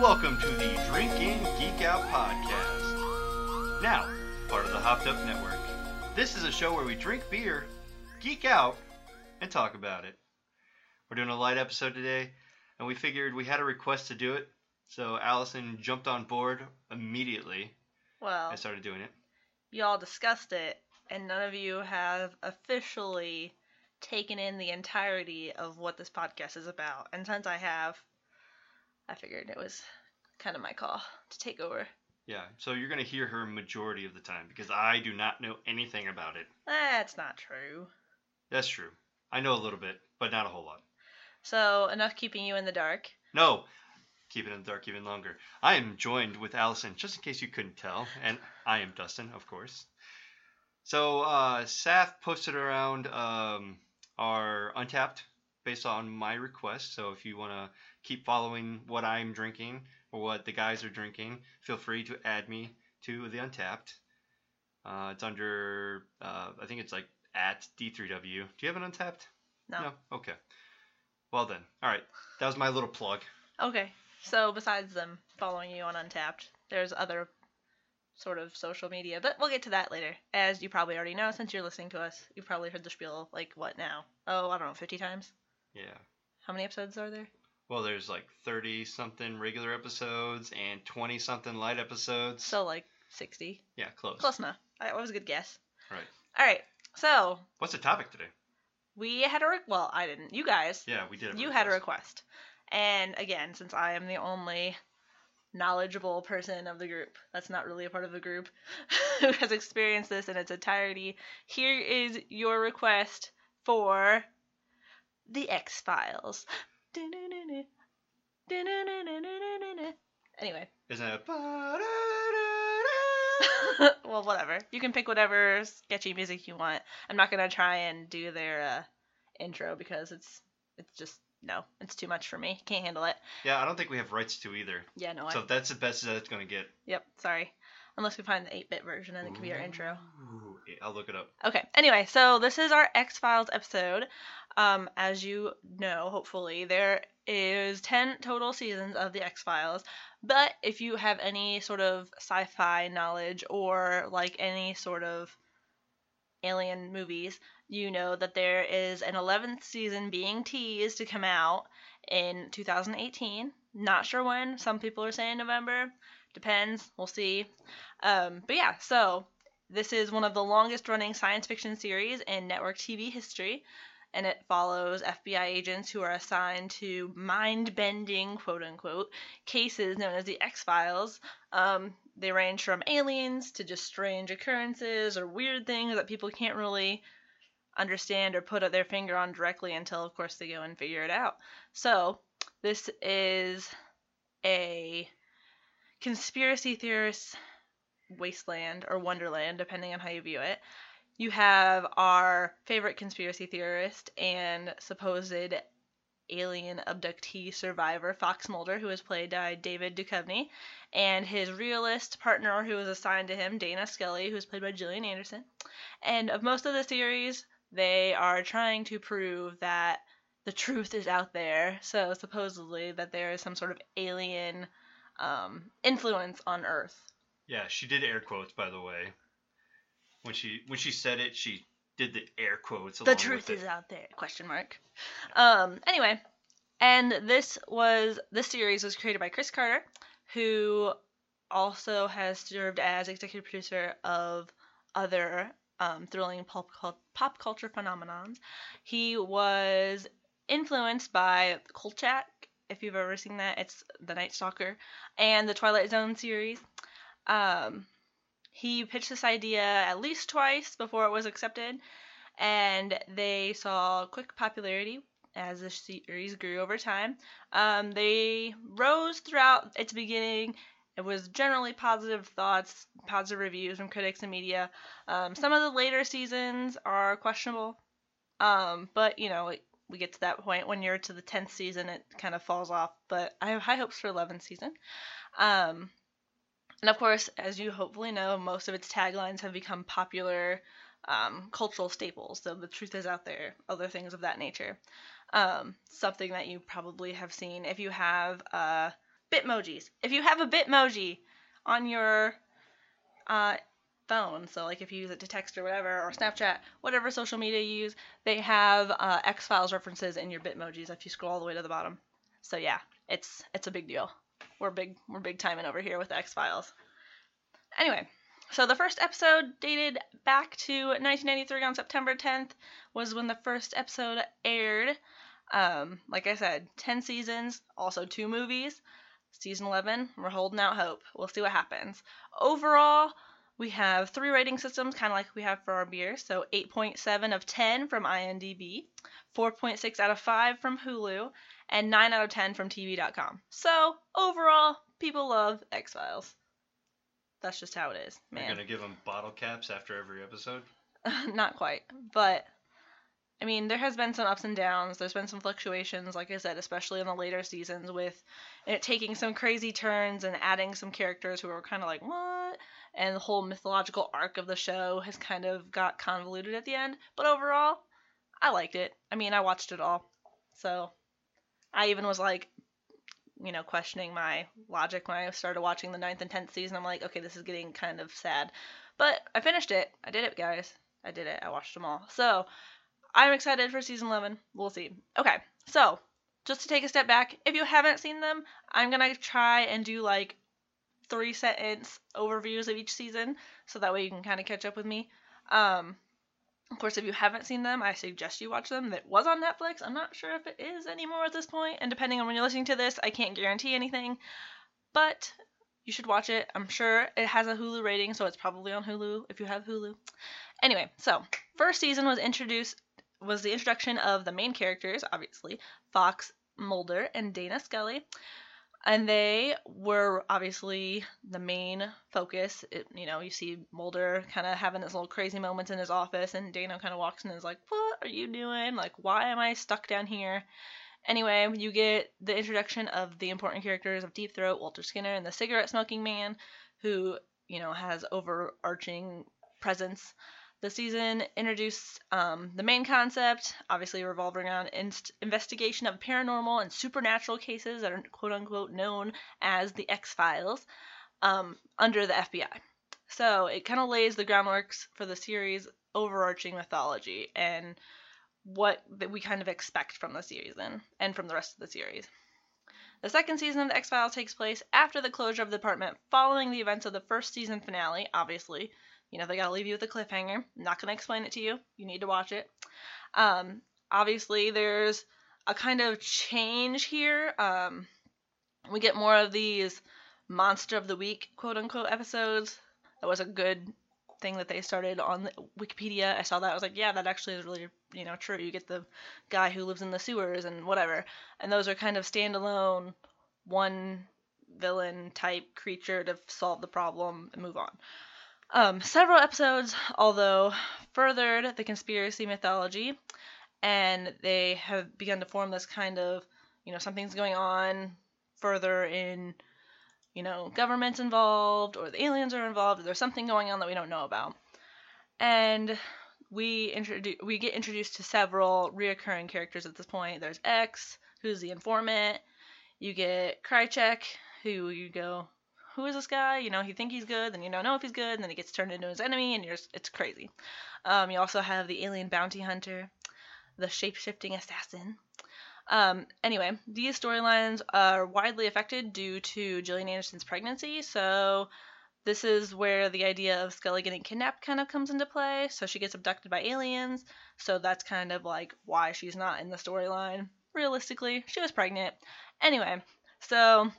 welcome to the Drink In Geek Out podcast. Now, part of the Hopped Up Network. This is a show where we drink beer, geek out, and talk about it. We're doing a light episode today, and we figured we had a request to do it, so Allison jumped on board immediately Well, I started doing it. y'all discussed it, and none of you have officially taken in the entirety of what this podcast is about. And since I have, I figured it was kind of my call to take over. Yeah, so you're going to hear her majority of the time because I do not know anything about it. That's not true. That's true. I know a little bit, but not a whole lot. So, enough keeping you in the dark. No, keep it in the dark even longer. I am joined with Allison, just in case you couldn't tell, and I am Dustin, of course. So, uh, Saf posted around um, our Untappd based on my request. So, if you want to keep following what I'm drinking or what the guys are drinking, feel free to add me to the Untappd. Uh, it's under, uh, I think it's like at D3W. Do you have an Untappd? No. No? Okay. Well, then. All right. That was my little plug. Okay. So, besides them following you on Untappd, there's other sort of social media, but we'll get to that later. As you probably already know, since you're listening to us, you've probably heard the spiel, like, what now? Oh, I don't know, 50 times? Yeah. How many episodes are there? Well, there's like 30 something regular episodes and 20 something light episodes. So, like, 60. yeah, close. Close enough. That was a good guess. Right. All right. So, What's the topic today? we had a, re- well, I didn't. You guys, Yeah, we did. you had a request. And again, since I am the only knowledgeable person of the group, that's not really a part of the group, who has experienced this in its entirety, here is your request for the X Files. Anyway, Isn't it? well, whatever. You can pick whatever sketchy music you want. I'm not gonna try and do their uh, intro because it's it's just no, it's too much for me. Can't handle it. Yeah, I don't think we have rights to either. Yeah, no. So I, that's the best that it's going to get. yep. Sorry. Unless we find the 8-bit version and it can be our intro. Ooh, yeah, I'll look it up. Okay. Anyway, so this is our X Files episode. Um, as you know, hopefully there is 10 total seasons of the X Files. But if you have any sort of sci-fi knowledge or like any sort of alien movies, you know that there is an 11th season being teased to come out in 2018. Not sure when. Some people are saying November. Depends. We'll see. Um, but yeah, so this is one of the longest running science fiction series in network TV history, and it follows FBI agents who are assigned to mind bending, quote unquote, cases known as the X Files. Um, they range from aliens to just strange occurrences or weird things that people can't really understand or put their finger on directly until, of course, they go and figure it out. So, this is a conspiracy theorists wasteland or wonderland, depending on how you view it. You have our favorite conspiracy theorist and supposed alien abductee survivor, Fox Mulder, who is played by David Duchovny, and his realist partner, who was assigned to him, Dana Scully, who is played by Gillian Anderson. And of most of the series, they are trying to prove that the truth is out there. So supposedly that there is some sort of alien um, influence on Earth. Yeah, she did air quotes, by the way. When she when she said it, she did the air quotes. A lot. The truth is out there? Question mark. Um. Anyway, and this was this series was created by Chris Carter, who also has served as executive producer of other um, thrilling pop, pop culture phenomenons. He was influenced by Kolchak, if you've ever seen that. It's The Night Stalker and the Twilight Zone series. Um, he pitched this idea at least twice before it was accepted, and they saw quick popularity as the series grew over time. Um, they rose throughout its beginning. It was generally positive thoughts, positive reviews from critics and media. Um, some of the later seasons are questionable, um, but you know it, we get to that point when you're to the tenth season, it kind of falls off. But I have high hopes for eleventh season. Um, and of course, as you hopefully know, most of its taglines have become popular um, cultural staples. So the truth is out there, other things of that nature. Um, something that you probably have seen if you have uh, Bitmojis. If you have a Bitmoji on your uh, phone, so like if you use it to text or whatever, or Snapchat, whatever social media you use, they have uh, X Files references in your Bitmojis if you scroll all the way to the bottom. So yeah, it's it's a big deal. We're big we're big timing over here with X Files. Anyway, so the first episode dated back to 1993 on September 10th was when the first episode aired. Um, like I said, 10 seasons, also two movies. Season 11, we're holding out hope. We'll see what happens. Overall, we have three rating systems, kind of like we have for our beer. So 8.7 of 10 from IMDb, 4.6 out of 5 from Hulu, and 9 out of 10 from TV.com. So overall, people love X Files. That's just how it is, man. You're gonna give them bottle caps after every episode. Not quite, but I mean, there has been some ups and downs. There's been some fluctuations, like I said, especially in the later seasons, with it taking some crazy turns and adding some characters who were kind of like, what? And the whole mythological arc of the show has kind of got convoluted at the end. But overall, I liked it. I mean, I watched it all. So I even was like, you know, questioning my logic when I started watching the ninth and tenth season. I'm like, okay, this is getting kind of sad. But I finished it. I did it, guys. I did it. I watched them all. So I'm excited for season 11. We'll see. Okay, so just to take a step back, if you haven't seen them, I'm gonna try and do like three sentence overviews of each season, so that way you can kind of catch up with me. Um, of course, if you haven't seen them, I suggest you watch them. That was on Netflix. I'm not sure if it is anymore at this point, and depending on when you're listening to this, I can't guarantee anything. But you should watch it. I'm sure it has a Hulu rating, so it's probably on Hulu if you have Hulu. Anyway, so first season was introduced was the introduction of the main characters, obviously Fox Mulder and Dana Scully, and they were obviously the main focus. It, you know, you see Mulder kind of having his little crazy moments in his office, and Dana kind of walks in and is like, "What are you doing? Like, why am I stuck down here?" Anyway, you get the introduction of the important characters of Deep Throat, Walter Skinner, and the cigarette smoking man, who you know has overarching presence. The season introduced um, the main concept, obviously revolving around inst- investigation of paranormal and supernatural cases that are quote unquote known as the X Files um, under the FBI. So it kind of lays the groundworks for the series' overarching mythology and what we kind of expect from the season and from the rest of the series. The second season of The X Files takes place after the closure of the department following the events of the first season finale, obviously. You know, they gotta leave you with a cliffhanger. I'm not gonna explain it to you. You need to watch it. Um, obviously, there's a kind of change here. Um, we get more of these monster of the week, quote unquote, episodes. That was a good thing that they started on Wikipedia. I saw that. I was like, yeah, that actually is really, you know, true. You get the guy who lives in the sewers and whatever. And those are kind of standalone, one villain type creature to solve the problem and move on. Um, several episodes, although, furthered the conspiracy mythology, and they have begun to form this kind of, you know, something's going on further in, you know, government's involved or the aliens are involved or there's something going on that we don't know about. And we introduce we get introduced to several reoccurring characters at this point. There's X, who's the informant. You get Krychek, who you go, who is this guy? You know, you think he's good, then you don't know if he's good, and then he gets turned into his enemy, and you're it's crazy. Um, you also have the alien bounty hunter, the shape shifting assassin. Um, anyway, these storylines are widely affected due to Gillian Anderson's pregnancy, so this is where the idea of Scully getting kidnapped kind of comes into play. So she gets abducted by aliens, so that's kind of like why she's not in the storyline. Realistically, she was pregnant. Anyway, so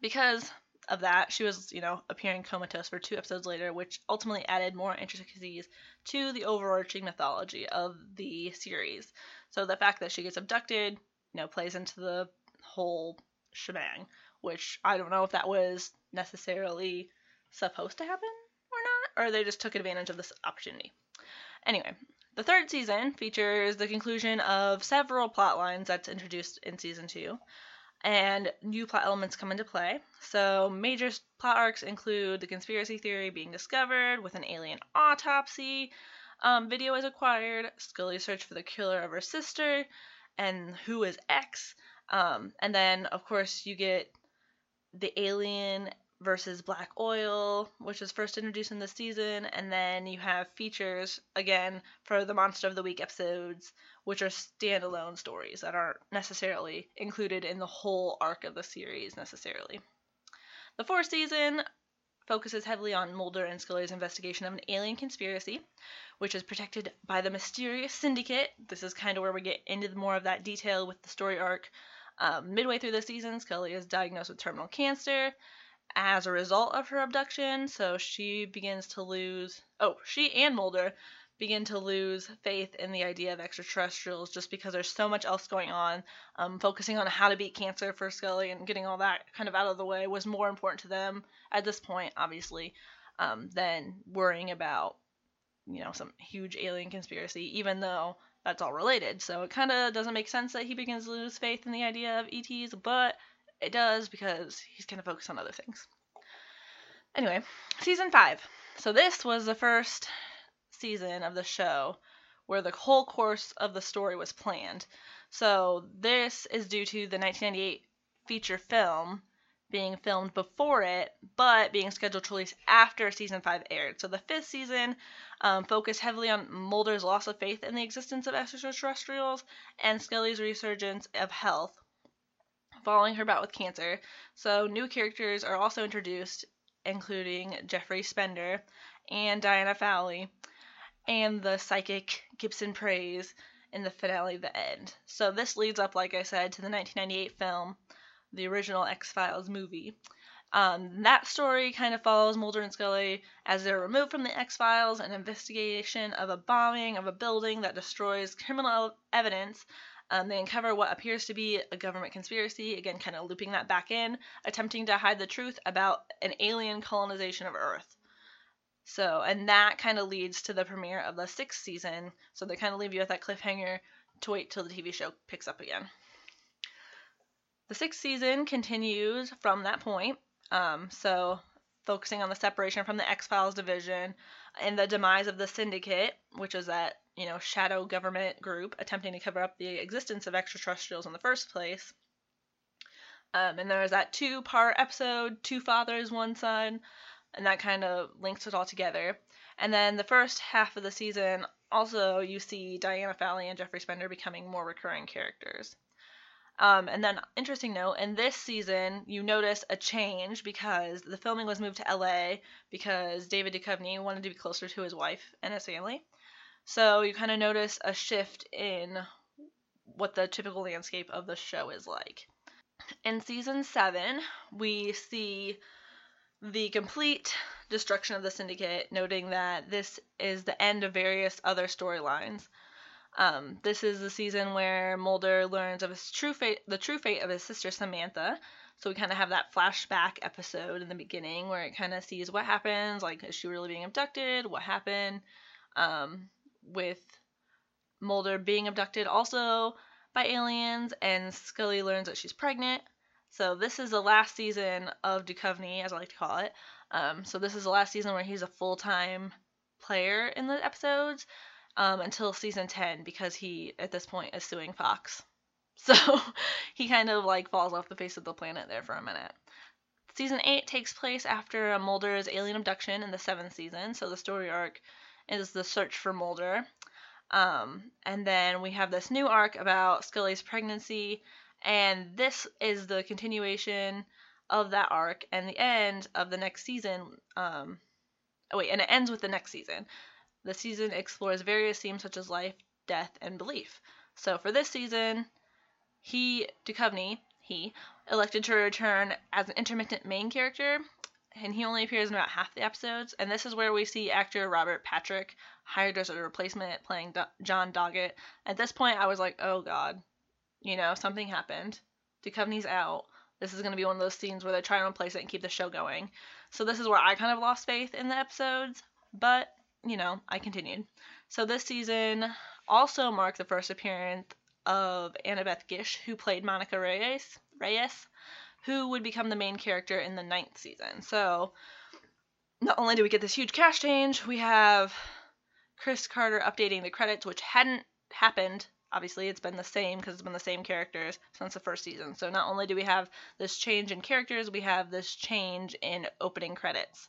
because of that, she was, you know, appearing comatose for two episodes later, which ultimately added more intricacies to the overarching mythology of the series. So the fact that she gets abducted, you know, plays into the whole shebang, which I don't know if that was necessarily supposed to happen or not, or they just took advantage of this opportunity. Anyway, the third season features the conclusion of several plot lines that's introduced in season two and new plot elements come into play. So, major plot arcs include the conspiracy theory being discovered with an alien autopsy, um, video is acquired, Scully's search for the killer of her sister, and who is X. Um, and then, of course, you get the alien versus black oil, which is first introduced in the season, and then you have features again for the Monster of the Week episodes, which are standalone stories that aren't necessarily included in the whole arc of the series necessarily. The fourth season focuses heavily on Mulder and Scully's investigation of an alien conspiracy, which is protected by the mysterious syndicate. This is kind of where we get into more of that detail with the story arc. Um, midway through the season, Scully is diagnosed with terminal cancer as a result of her abduction, so she begins to lose. Oh, she and Mulder begin to lose faith in the idea of extraterrestrials just because there's so much else going on. Um, focusing on how to beat cancer for Scully and getting all that kind of out of the way was more important to them at this point, obviously, um, than worrying about, you know, some huge alien conspiracy, even though that's all related. So it kind of doesn't make sense that he begins to lose faith in the idea of ETs, but it does because he's kind of focused on other things. Anyway, season five. So this was the first season of the show where the whole course of the story was planned. So this is due to the 1998 feature film being filmed before it, but being scheduled to release after season five aired. So the fifth season um, focused heavily on Mulder's loss of faith in the existence of extraterrestrials and Scully's resurgence of health following her bout with cancer. So new characters are also introduced, including Jeffrey Spender and Diana Fowley, and the psychic Gibson Praise in the finale, The End. So this leads up, like I said, to the 1998 film, the original X Files movie. Um, that story kind of follows Mulder and Scully as they're removed from the X Files, an investigation of a bombing of a building that destroys criminal evidence. Um, they uncover what appears to be a government conspiracy, again, kind of looping that back in, attempting to hide the truth about an alien colonization of Earth. So, and that kind of leads to the premiere of the sixth season. So they kind of leave you with that cliffhanger to wait till the TV show picks up again. The sixth season continues from that point. Um, so focusing on the separation from the X Files division and the demise of the Syndicate, which is that you know shadow government group attempting to cover up the existence of extraterrestrials in the first place. Um, and there was that two-part episode, Two Fathers, One Son, and that kind of links it all together. And then the first half of the season, also you see Diana Fowley and Jeffrey Spender becoming more recurring characters. Um, and then, interesting note, in this season, you notice a change because the filming was moved to LA because David Duchovny wanted to be closer to his wife and his family. So you kind of notice a shift in what the typical landscape of the show is like. In season seven, we see the complete destruction of the syndicate, noting that this is the end of various other storylines. Um, this is the season where Mulder learns of his true fate, the true fate of his sister Samantha. So we kind of have that flashback episode in the beginning where it kind of sees what happens, like is she really being abducted? What happened um, with Mulder being abducted also by aliens, and Scully learns that she's pregnant. So this is the last season of Duchovny, as I like to call it. Um, so this is the last season where he's a full time player in the episodes um, until season 10 because he, at this point, is suing Fox. So he kind of like falls off the face of the planet there for a minute. Season 8 takes place after Mulder's alien abduction in the seventh season, so the story arc is the search for Mulder. Um, and then we have this new arc about Scully's pregnancy, and this is the continuation of that arc and the end of the next season. Um, oh wait, and it ends with the next season. The season explores various themes such as life, death, and belief. So for this season, he, Duchovny, he, elected to return as an intermittent main character, and he only appears in about half the episodes. And this is where we see actor Robert Patrick hired as a replacement playing Do- John Doggett. At this point, I was like, oh god, you know, something happened. Duchovny's out. This is going to be one of those scenes where they try to replace it and keep the show going. So this is where I kind of lost faith in the episodes, but you know, I continued. So this season also marked the first appearance of Annabeth Gish, who played Monica Reyes, Reyes, who would become the main character in the ninth season. So not only do we get this huge cast change, we have Chris Carter updating the credits, which hadn't happened obviously it's been the same because it's been the same characters since the first season. So not only do we have this change in characters, we have this change in opening credits.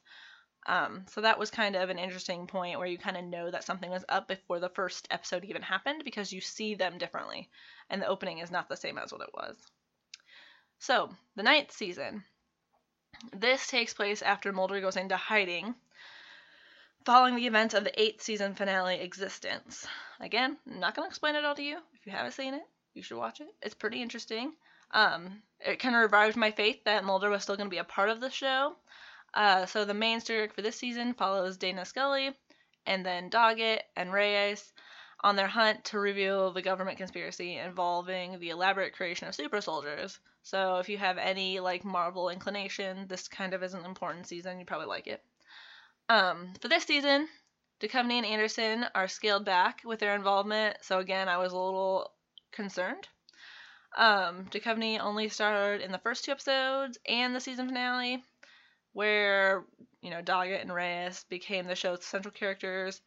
Um, so that was kind of an interesting point where you kind of know that something was up before the first episode even happened because you see them differently, and the opening is not the same as what it was. So the ninth season. This takes place after Mulder goes into hiding following the events of the eighth season finale existence. Again, I'm not going to explain it all to you. If you haven't seen it, you should watch it. It's pretty interesting. Um, it kind of revived my faith that Mulder was still going to be a part of the show. Uh, so the main story for this season follows Dana Scully and then Doggett and Reyes on their hunt to reveal the government conspiracy involving the elaborate creation of super soldiers. So if you have any like Marvel inclination, this kind of is an important season. You probably like it. Um, for this season, Duchovny and Anderson are scaled back with their involvement, so again, I was a little concerned. Um, Duchovny only starred in the first two episodes and the season finale, where you know Doggett and Reyes became the show's central characters,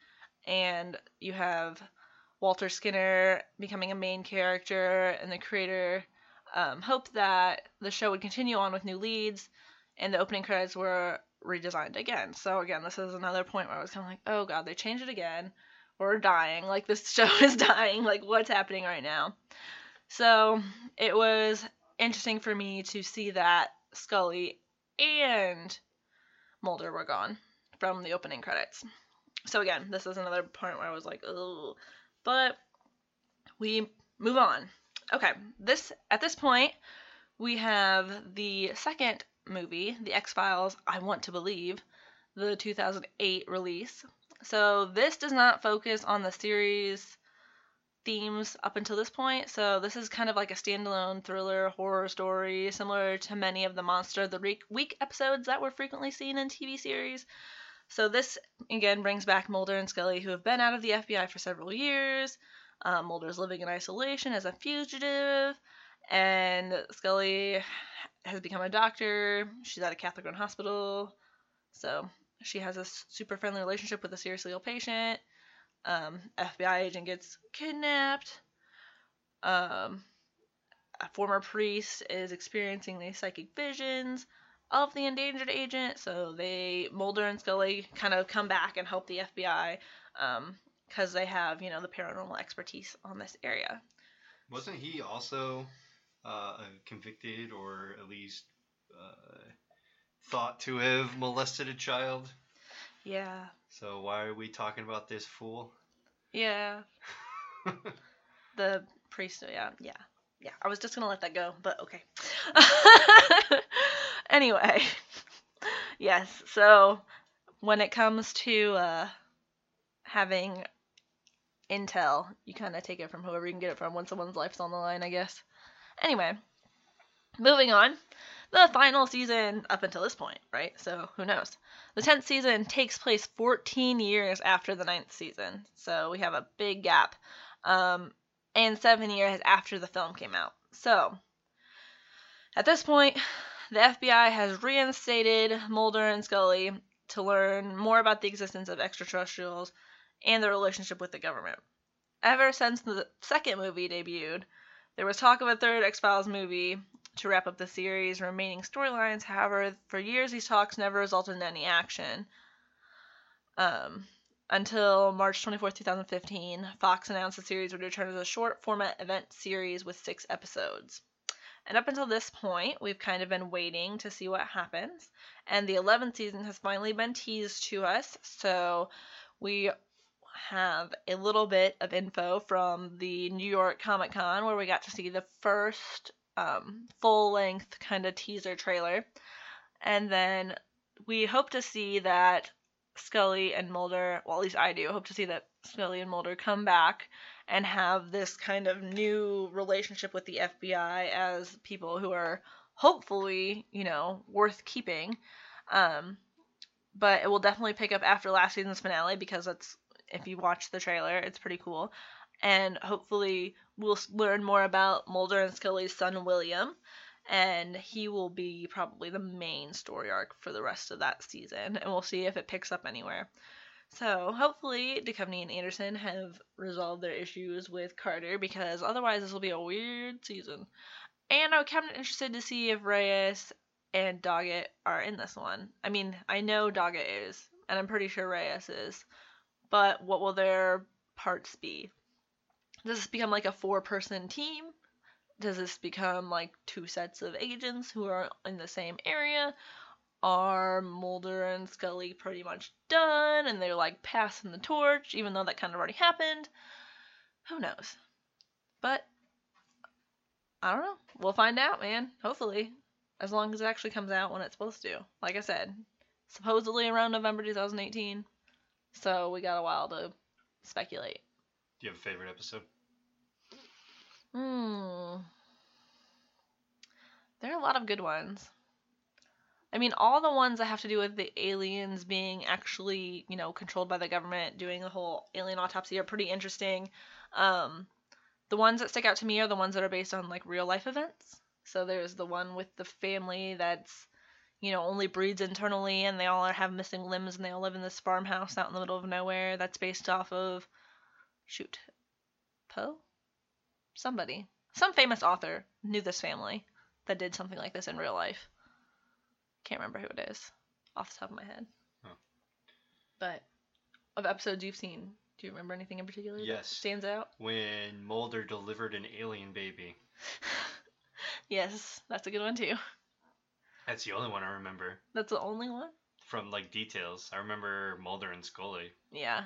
and you have Walter Skinner becoming a main character, and the creator um, hoped that the show would continue on with new leads, and the opening credits were redesigned again. So again, this is another point where I was kind of like, oh god, they changed it again. We're dying. Like this show is dying. Like what's happening right now? So it was interesting for me to see that Scully and Mulder were gone from the opening credits. So again, this is another point where I was like, oh, but we move on. Okay, this at this point we have the second movie, The X Files, I Want to Believe, the 2008 release. So this does not focus on the series themes up until this point. So this is kind of like a standalone thriller horror story, similar to many of the Monster of the Week episodes that were frequently seen in TV series. So this again brings back Mulder and Scully, who have been out of the FBI for several years. Um, Mulder's living in isolation as a fugitive, and Scully has become a doctor. She's at a Catholic run hospital. So she has a super friendly relationship with a seriously ill patient. Um, FBI agent gets kidnapped. Um, a former priest is experiencing these psychic visions of the endangered agent. So they, Mulder and Scully, kind of come back and help the FBI because they have, you know, the paranormal expertise on this area. Wasn't he also uh, convicted or at least uh, thought to have molested a child. Yeah. So why are we talking about this fool? Yeah. the priest. Yeah, yeah, yeah. I was just gonna let that go, but okay. anyway, yes. So when it comes to uh, having intel, you kind of take it from whoever you can get it from when someone's life's on the line, I guess. Anyway, moving on. The final season up until this point, right? So who knows? The 10th season takes place 14 years after the 9th season. So we have a big gap. Um, and seven years after the film came out. So at this point, the FBI has reinstated Mulder and Scully to learn more about the existence of extraterrestrials and their relationship with the government. Ever since the second movie debuted, there was talk of a third X Files movie to wrap up the series' remaining storylines. However, for years these talks never resulted in any action. Um, until March 24, 2015, Fox announced the series would return as a short format event series with six episodes. And up until this point, we've kind of been waiting to see what happens. And the 11th season has finally been teased to us. So we have a little bit of info from the New York Comic Con where we got to see the first um, full length kind of teaser trailer. And then we hope to see that Scully and Mulder, well, at least I do, hope to see that Scully and Mulder come back and have this kind of new relationship with the FBI as people who are hopefully, you know, worth keeping. Um, but it will definitely pick up after last season's finale because it's if you watch the trailer. It's pretty cool. And hopefully, we'll learn more about Mulder and Scully's son, William. And he will be probably the main story arc for the rest of that season. And we'll see if it picks up anywhere. So hopefully Duchovny and Anderson have resolved their issues with Carter because otherwise this will be a weird season. And I'm kind of interested to see if Reyes and Doggett are in this one. I mean, I know Doggett is, and I'm pretty sure Reyes is, but what will their parts be? Does this become like a four person team? Does this become like two sets of agents who are in the same area? Are Mulder and Scully pretty much done and they're like passing the torch, even though that kind of already happened? Who knows? But I don't know. We'll find out, man. Hopefully. As long as it actually comes out when it's supposed to. Like I said, supposedly around November 2018. So we got a while to speculate. Do you have a favorite episode? Hmm. There are a lot of good ones. I mean, all the ones that have to do with the aliens being actually, you know, controlled by the government, doing the whole alien autopsy are pretty interesting. Um, the ones that stick out to me are the ones that are based on like real life events. So there's the one with the family that's, you know, only breeds internally and they all have missing limbs and they all live in this farmhouse out in the middle of nowhere. That's based off of, shoot, Poe? Somebody. Some famous author knew this family that did something like this in real life. Can't remember who it is off the top of my head. Huh. But of episodes you've seen, do you remember anything in particular that Yes. stands out? When Mulder delivered an alien baby. Yes, that's a good one too. That's the only one I remember That's the only one? from like details. I remember Mulder and Scully. Yeah.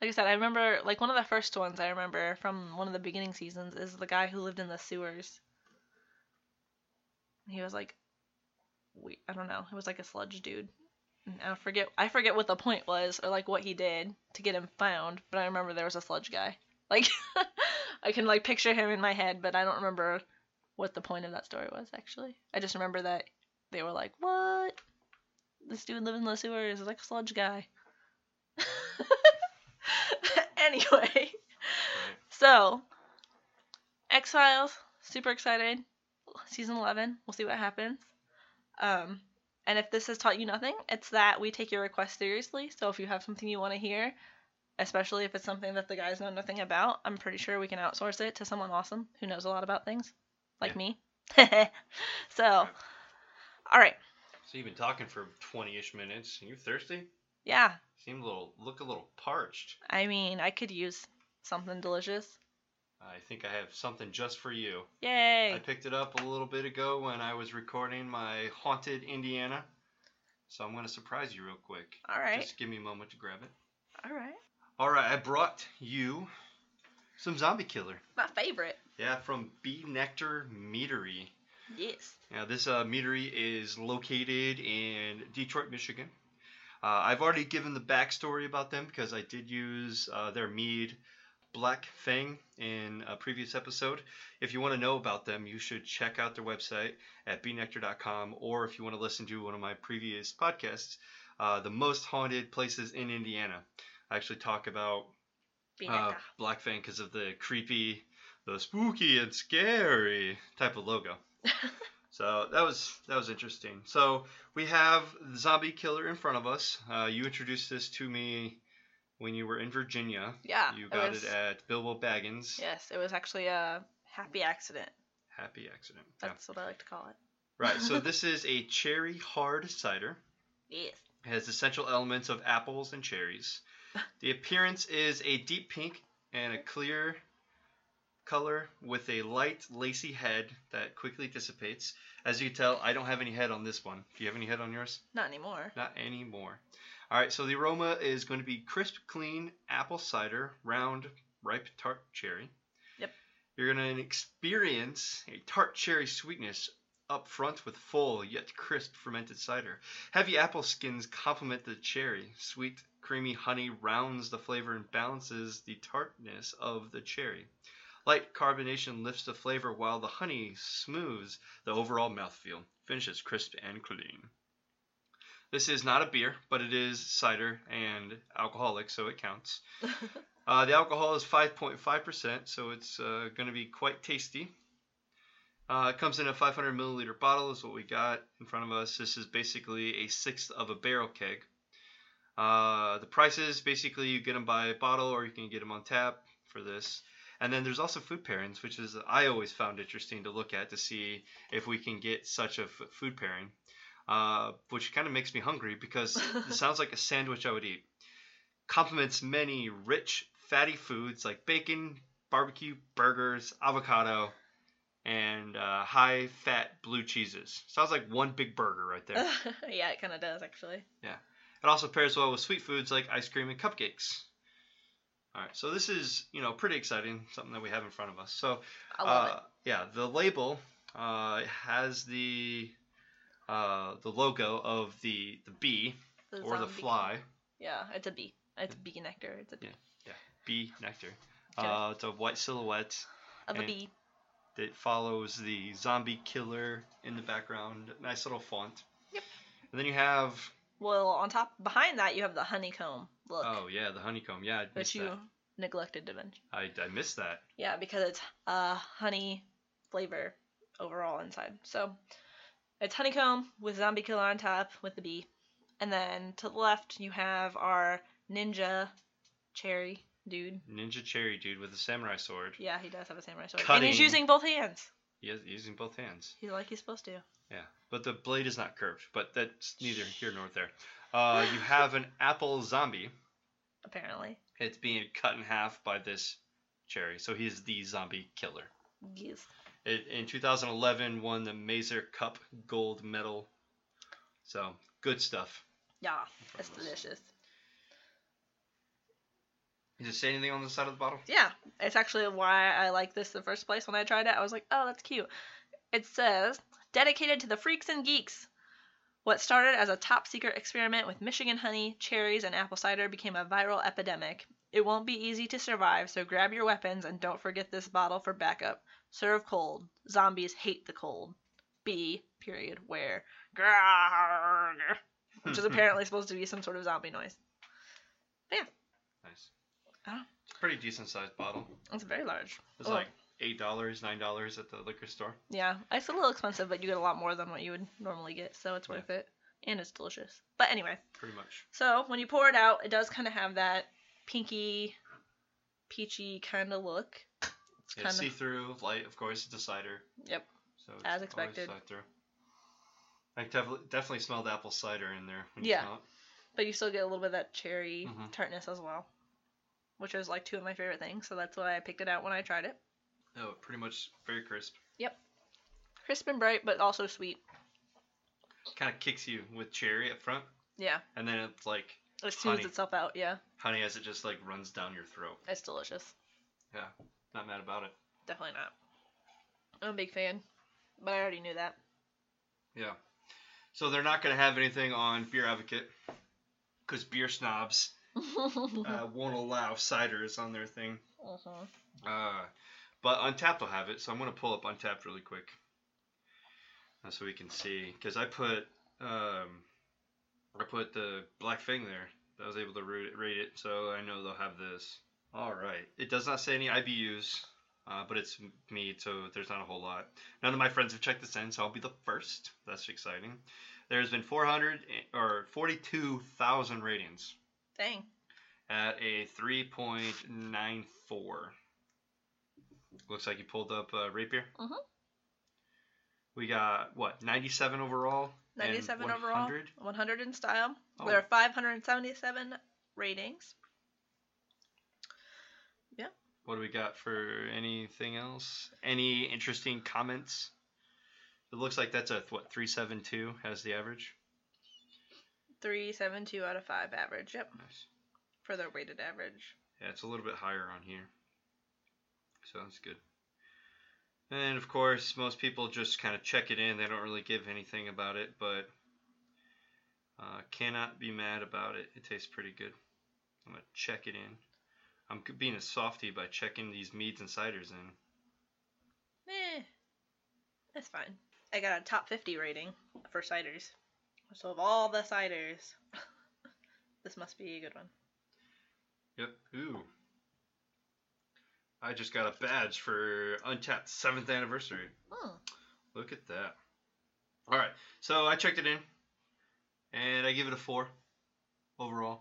Like I said, I remember like one of the first ones I remember from one of the beginning seasons is the guy who lived in the sewers. He was like, we I don't know, it was like a sludge dude. And I forget I forget what the point was or like what he did to get him found, but I remember there was a sludge guy. Like I can like picture him in my head, but I don't remember what the point of that story was actually. I just remember that they were like, "What? This dude living in the sewers is like a sludge guy." anyway, so X Files, super excited. Season eleven, we'll see what happens. Um, and if this has taught you nothing, it's that we take your requests seriously. So if you have something you want to hear, especially if it's something that the guys know nothing about, I'm pretty sure we can outsource it to someone awesome who knows a lot about things, like Yeah. me. so, all right, So you've been talking for 20-ish minutes. Are you thirsty? yeah. Seem a little, look a little parched. I mean, I could use something delicious. I think I have something just for you. Yay! I picked it up a little bit ago when I was recording my Haunted Indiana. So I'm going to surprise you real quick. all right, Just give me a moment to grab it. all right. All right, I brought you some Zombie Killer. My favorite. Yeah, from B. Nektar Meadery. Yes. Now, this uh, meadery is located in Detroit, Michigan. Uh, I've already given the backstory about them because I did use uh, their mead Black Fang in a previous episode. If you want to know about them, you should check out their website at bnektar.com, or if you want to listen to one of my previous podcasts, uh, The Most Haunted Places in Indiana. I actually talk about uh, Black Fang because of the creepy, the spooky and scary type of logo. so that was that was interesting. So we have the zombie killer in front of us. Uh, you introduced this to me when you were in Virginia. yeah. You it got was- it at Bilbo Baggins. Yes, it was actually a happy accident. Happy accident. Yeah. That's what I like to call it. Right. So this is a cherry hard cider. Yes. It has essential elements of apples and cherries. The appearance is a deep pink and a clear color with a light lacy head that quickly dissipates. As you can tell, I don't have any head on this one. Do you have any head on yours? Not anymore. Not anymore. All right, so the aroma is going to be crisp, clean apple cider, round, ripe tart cherry. Yep. You're going to experience a tart cherry sweetness up front with full yet crisp fermented cider. Heavy apple skins complement the cherry. Sweet, creamy honey rounds the flavor and balances the tartness of the cherry. Light carbonation lifts the flavor while the honey smooths the overall mouthfeel. Finishes crisp and clean. This is not a beer, but it is cider and alcoholic, so it counts. Uh, the alcohol is 5.5%, so it's uh, going to be quite tasty. Uh, it comes in a 500 milliliter bottle, is what we got in front of us. This is basically a sixth of a barrel keg. Uh, the prices basically you get them by bottle or you can get them on tap for this. And then there's also food pairings, which is I always found interesting to look at to see if we can get such a f- food pairing, uh, which kind of makes me hungry because it sounds like a sandwich I would eat. Complements many rich, fatty foods like bacon, barbecue, burgers, avocado, and uh, high fat blue cheeses. Sounds like one big burger right there. yeah, it kind of does actually. Yeah. It also pairs well with sweet foods like ice cream and cupcakes. All right, so this is you know pretty exciting, something that we have in front of us. So I love uh, yeah, the label uh, has the uh, the logo of the the bee it. or the fly, Yeah, it's a bee. It's a bee nectar. It's a bee Yeah, bee nectar. Okay. Uh, it's a white silhouette of a bee. that follows the zombie killer in the background. Nice little font. Yep. And then you have Well, on top behind that you have the honeycomb look, oh yeah the honeycomb. Yeah, I which missed you that. neglected to mention. I, I missed that. Yeah, because it's uh honey flavor overall inside. So it's honeycomb with zombie killer on top with the bee. And then to the left you have our ninja cherry dude. Ninja Cherry dude with a samurai sword. Yeah, he does have a samurai sword. And he's using both hands. He is using both hands. He's like he's supposed to. Yeah, but the blade is not curved. But that's neither here nor there. Uh, you have an apple zombie. Apparently. It's being cut in half by this cherry, so he's the zombie killer. Yes. It, in 2011, won the Mazer Cup gold medal. So good stuff. Yeah, it's delicious. Does it say anything on the side of the bottle? Yeah, it's actually why I like this in the first place. When I tried it, I was like, oh, that's cute. It says, dedicated to the freaks and geeks. What started as a top secret experiment with Michigan honey, cherries, and apple cider became a viral epidemic. It won't be easy to survive, so grab your weapons and don't forget this bottle for backup. Serve cold. Zombies hate the cold. B, period, where. Grrrr, which is apparently supposed to be some sort of zombie noise. Yeah. nice. It's a pretty decent sized bottle. It's very large. It's Oh. like eight dollars, nine dollars at the liquor store. Yeah, it's a little expensive, but you get a lot more than what you would normally get, so it's Yeah. worth it. And it's delicious. But anyway, Pretty much. so when you pour it out, it does kind of have that pinky, peachy kind of look. It's Yeah, kind see through light, of course, it's a cider. Yep. So it's As expected. I definitely definitely smelled apple cider in there. When Yeah. But you still get a little bit of that cherry Mhm. tartness as well, which is like two of my favorite things. So that's why I picked it out when I tried it. Oh, pretty much very crisp. Yep. Crisp and bright, but also sweet. Kind of kicks you with cherry up front, Yeah, and then it's like it smooths itself out. Yeah, honey as it just like runs down your throat. it's delicious. Yeah. Not mad about it. Definitely not. I'm a big fan, but I already knew that. Yeah. So they're not going to have anything on Beer Advocate because beer snobs uh, won't allow ciders on their thing. Mhm. Uh, but Untappd will have it, so I'm going to pull up Untappd really quick. So we can see. Because I put um, I put the Black Fang there. I was able to rate it, rate it, so I know they'll have this. All right. It does not say any IBUs, uh, but it's me, so there's not a whole lot. None of my friends have checked this in, so I'll be the first. That's exciting. There's been 400 or 42,000 ratings Dang. at a 3.94. Looks like you pulled up uh, RateBeer. Mhm. We got what 97 overall. and 97 overall. 100? 100 in style. Oh. There are 577 ratings. Yep. What do we got for anything else? Any interesting comments? It looks like that's a what 372 as the average. 372 out of 5 average. Yep. Nice. For the weighted average. Yeah, it's a little bit higher on here. So that's good. And of course, most people just kind of check it in. They don't really give anything about it, but uh, cannot be mad about it. It tastes pretty good. I'm going to check it in. I'm being a softy by checking these meads and ciders in. Eh. That's fine. I got a top 50 rating for ciders. So of all the ciders, this must be a good one. Yep. Ooh. I just got a badge for Untappd 7th anniversary. Hmm. Look at that. All right. So I checked it in, and I give it a four overall.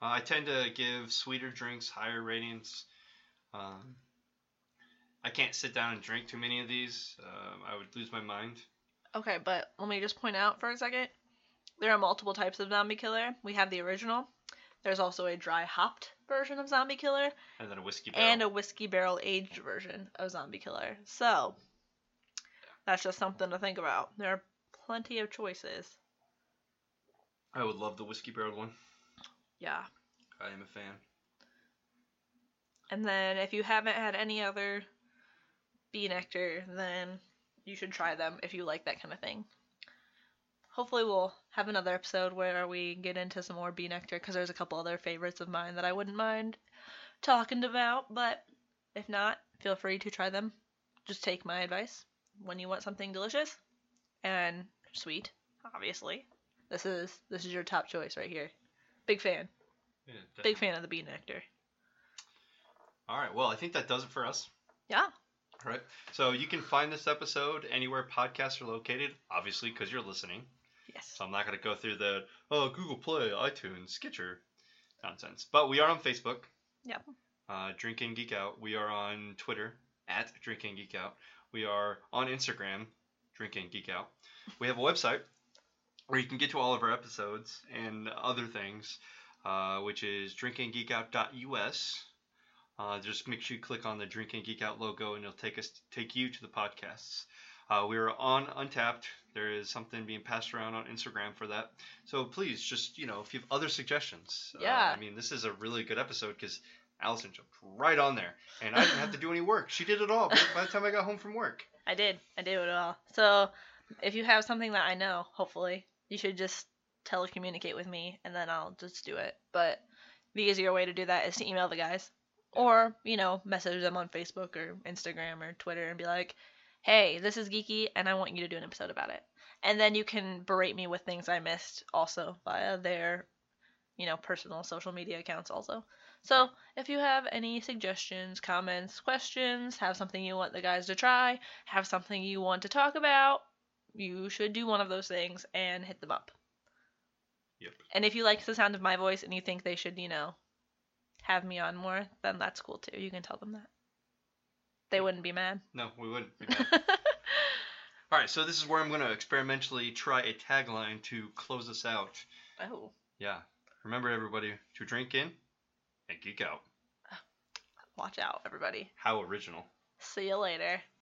Uh, I tend to give sweeter drinks higher ratings. Um, I can't sit down and drink too many of these. Um, I would lose my mind. Okay, but let me just point out for a second. There are multiple types of zombie killer. We have the original. There's also a dry hopped version of zombie killer And then a whiskey barrel. and a whiskey barrel aged version of zombie killer. So that's just something to think about. There are plenty of choices. I would love the whiskey barrel one. Yeah. I am a fan. And then if you haven't had any other B. Nektar, then you should try them if you like that kind of thing. Hopefully we'll have another episode where we get into some more B. Nektar because there's a couple other favorites of mine that I wouldn't mind talking about, but if not, feel free to try them. Just take my advice when you want something delicious and sweet, obviously. This is this is your top choice right here. Big fan. Yeah, Big fan of the B. Nektar. All right. Well, I think that does it for us. Yeah. All right. So you can find this episode anywhere podcasts are located, obviously, because you're listening. Yes. So I'm not going to go through the, oh, Google Play, iTunes, Stitcher nonsense. But we are on Facebook. Yep. Uh, Drink and Geek Out. We are on Twitter at Drinking Geek Out. We are on Instagram, Drinking Geek Out. We have a website where you can get to all of our episodes and other things, uh, which is drinkandgeekout.us. Uh, just make sure you click on the Drinking Geek Out logo, and it'll take us take you to the podcasts. Uh, we are on Untappd. There is something being passed around on Instagram for that. So please, just you know, if you have other suggestions, uh, Yeah. I mean, this is a really good episode because Allison jumped right on there, and I didn't have to do any work. She did it all by the time I got home from work. I did. I did it all. So if you have something that I know, hopefully, you should just telecommunicate with me and then I'll just do it. But the easier way to do that is to email the guys. Or, you know, message them on Facebook or Instagram or Twitter and be like, hey, this is geeky and I want you to do an episode about it. And then you can berate me with things I missed also via their, you know, personal social media accounts also. So if you have any suggestions, comments, questions, have something you want the guys to try, have something you want to talk about, you should do one of those things and hit them up. Yep. And if you like the sound of my voice and you think they should, you know, have me on more, then that's cool too. You can tell them that. They wouldn't be mad. No, we wouldn't. Be mad. all right, so this is where I'm going to experimentally try a tagline to close us out. oh, Yeah. Remember, everybody, to drink in and geek out. watch out, everybody. How original. See you later.